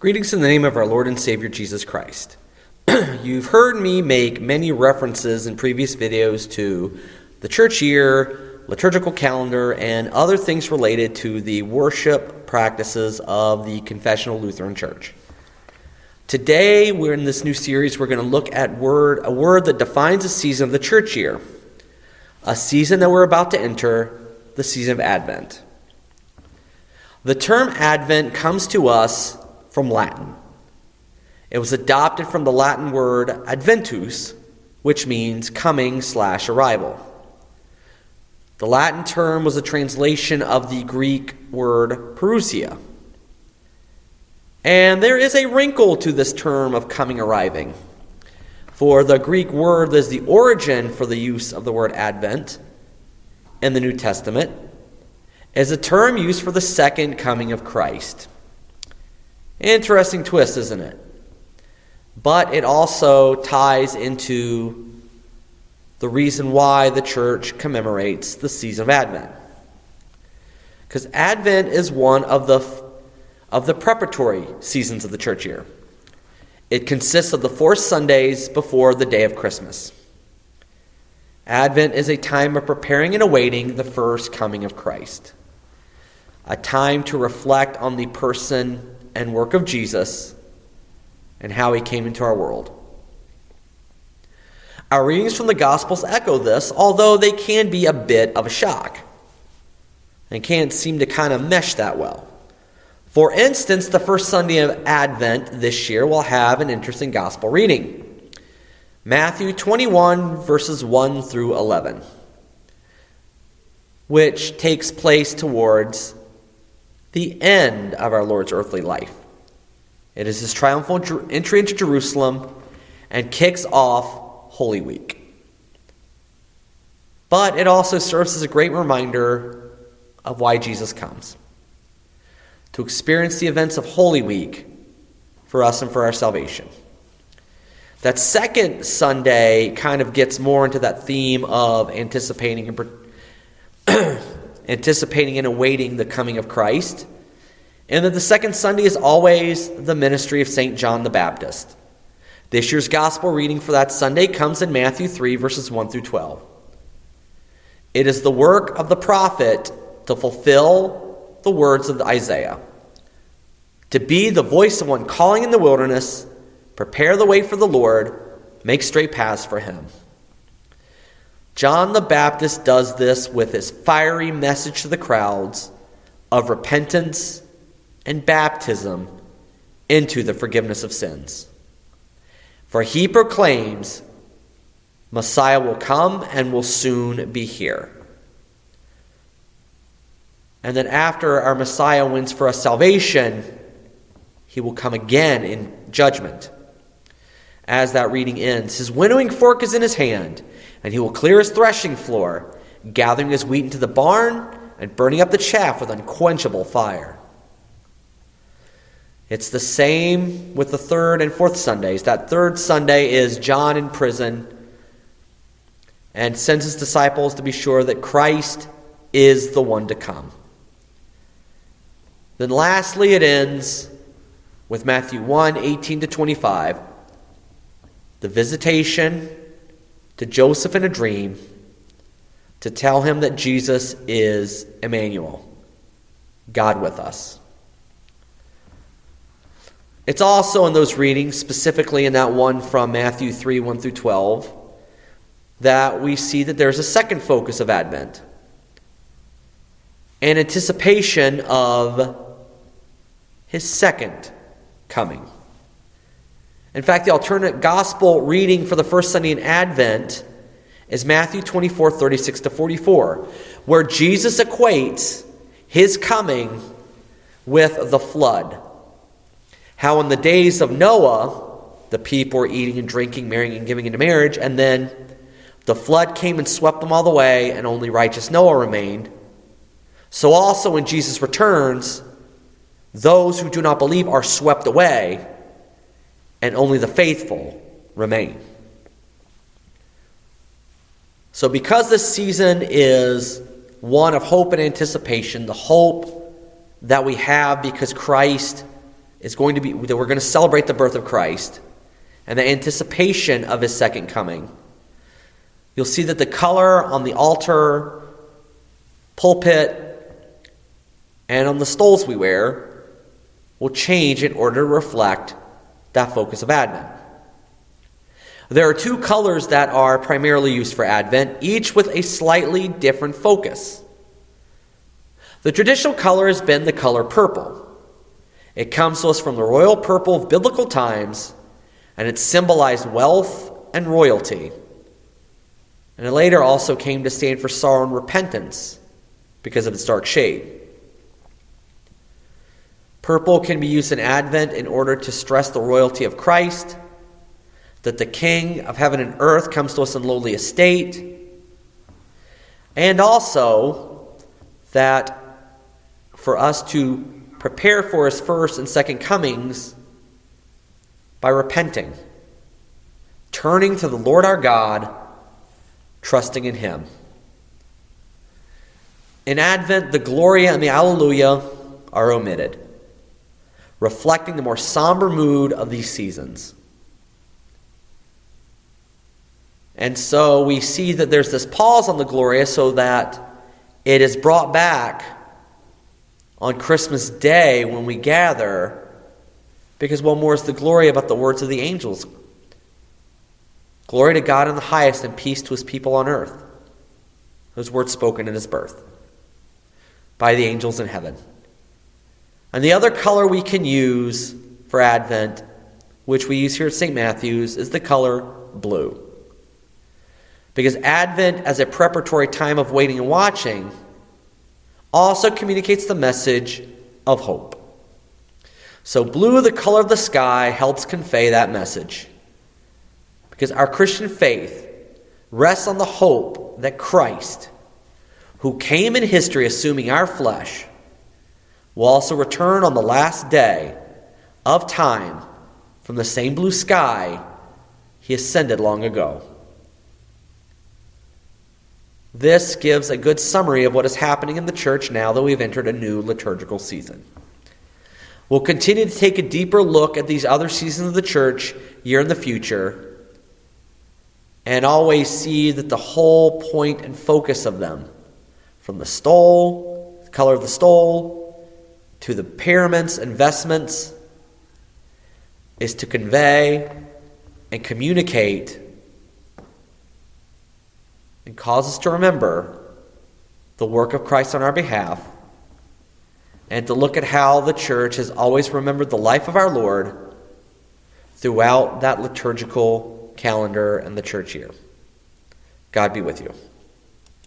Greetings in the name of our Lord and Savior Jesus Christ. You've heard me make many references in previous videos to the church year, liturgical calendar, and other things related to the worship practices of the Confessional Lutheran Church. Today, we're in this new series, we're going to look at word, a word that defines a season of the church year, a season that we're about to enter, the season of Advent. The term Advent comes to us from Latin. It was adopted from the Latin word adventus, which means coming slash arrival. The Latin term was a translation of the Greek word parousia. And there is a wrinkle to this term of coming arriving. For the Greek word is the origin for the use of the word advent in the New Testament is a term used for the second coming of Christ. Interesting twist, isn't it? But it also ties into the reason why the church commemorates the season of Advent. Because Advent is one of the, of the preparatory seasons of the church year. It consists of the four Sundays before the day of Christmas. Advent is a time of preparing and awaiting the first coming of Christ a time to reflect on the person and work of Jesus and how he came into our world. Our readings from the Gospels echo this, although they can be a bit of a shock and can't seem to kind of mesh that well. For instance, the first Sunday of Advent this year will have an interesting Gospel reading Matthew 21, verses 1 through 11, which takes place towards the end of our Lord's earthly life. It is his triumphal entry into Jerusalem and kicks off Holy Week. But it also serves as a great reminder of why Jesus comes to experience the events of Holy Week for us and for our salvation. That second Sunday kind of gets more into that theme of anticipating and anticipating and awaiting the coming of Christ. And that the second Sunday is always the ministry of St. John the Baptist. This year's gospel reading for that Sunday comes in Matthew 3, verses 1 through 12. It is the work of the prophet to fulfill the words of Isaiah, to be the voice of one calling in the wilderness, prepare the way for the Lord, make straight paths for him. John the Baptist does this with his fiery message to the crowds of repentance and baptism into the forgiveness of sins. For he proclaims, Messiah will come and will soon be here. And that after our Messiah wins for us salvation, he will come again in judgment. As that reading ends, his winnowing fork is in his hand and he will clear his threshing floor, gathering his wheat into the barn and burning up the chaff with unquenchable fire. It's the same with the third and fourth Sundays. That third Sunday is John in prison and sends his disciples to be sure that Christ is the one to come. Then lastly, it ends with Matthew 1 18 to 25, the visitation to Joseph in a dream to tell him that Jesus is Emmanuel, God with us. It's also in those readings, specifically in that one from Matthew 3 1 through 12, that we see that there's a second focus of Advent an anticipation of his second coming. In fact, the alternate gospel reading for the first Sunday in Advent is Matthew 24, 36 to 44, where Jesus equates his coming with the flood. How in the days of Noah, the people were eating and drinking, marrying and giving into marriage, and then the flood came and swept them all away, and only righteous Noah remained. So also when Jesus returns, those who do not believe are swept away and only the faithful remain. So, because this season is one of hope and anticipation, the hope that we have because Christ is going to be that we're going to celebrate the birth of Christ and the anticipation of his second coming. You'll see that the color on the altar, pulpit, and on the stoles we wear will change in order to reflect that focus of Advent. There are two colors that are primarily used for Advent, each with a slightly different focus. The traditional color has been the color purple. It comes to us from the royal purple of biblical times, and it symbolized wealth and royalty. And it later also came to stand for sorrow and repentance because of its dark shade. Purple can be used in Advent in order to stress the royalty of Christ, that the King of heaven and earth comes to us in lowly estate, and also that for us to prepare for his first and second comings by repenting, turning to the Lord our God, trusting in him. In Advent, the Gloria and the Alleluia are omitted, reflecting the more somber mood of these seasons. And so we see that there's this pause on the Gloria so that it is brought back on Christmas Day when we gather, because what more is the glory about the words of the angels? Glory to God in the highest and peace to his people on earth. Those words spoken at his birth by the angels in heaven. And the other color we can use for Advent, which we use here at St. Matthew's, is the color blue. Because Advent, as a preparatory time of waiting and watching, also communicates the message of hope. So, blue, the color of the sky, helps convey that message. Because our Christian faith rests on the hope that Christ, who came in history assuming our flesh, will also return on the last day of time from the same blue sky he ascended long ago. This gives a good summary of what is happening in the church now that we've entered a new liturgical season. We'll continue to take a deeper look at these other seasons of the church year in the future and always see that the whole point and focus of them, from the stole, the color of the stole, to the paraments and vestments, is to convey and communicate and cause us to remember the work of Christ on our behalf and to look at how the church has always remembered the life of our Lord throughout that liturgical calendar and the church year. God be with you.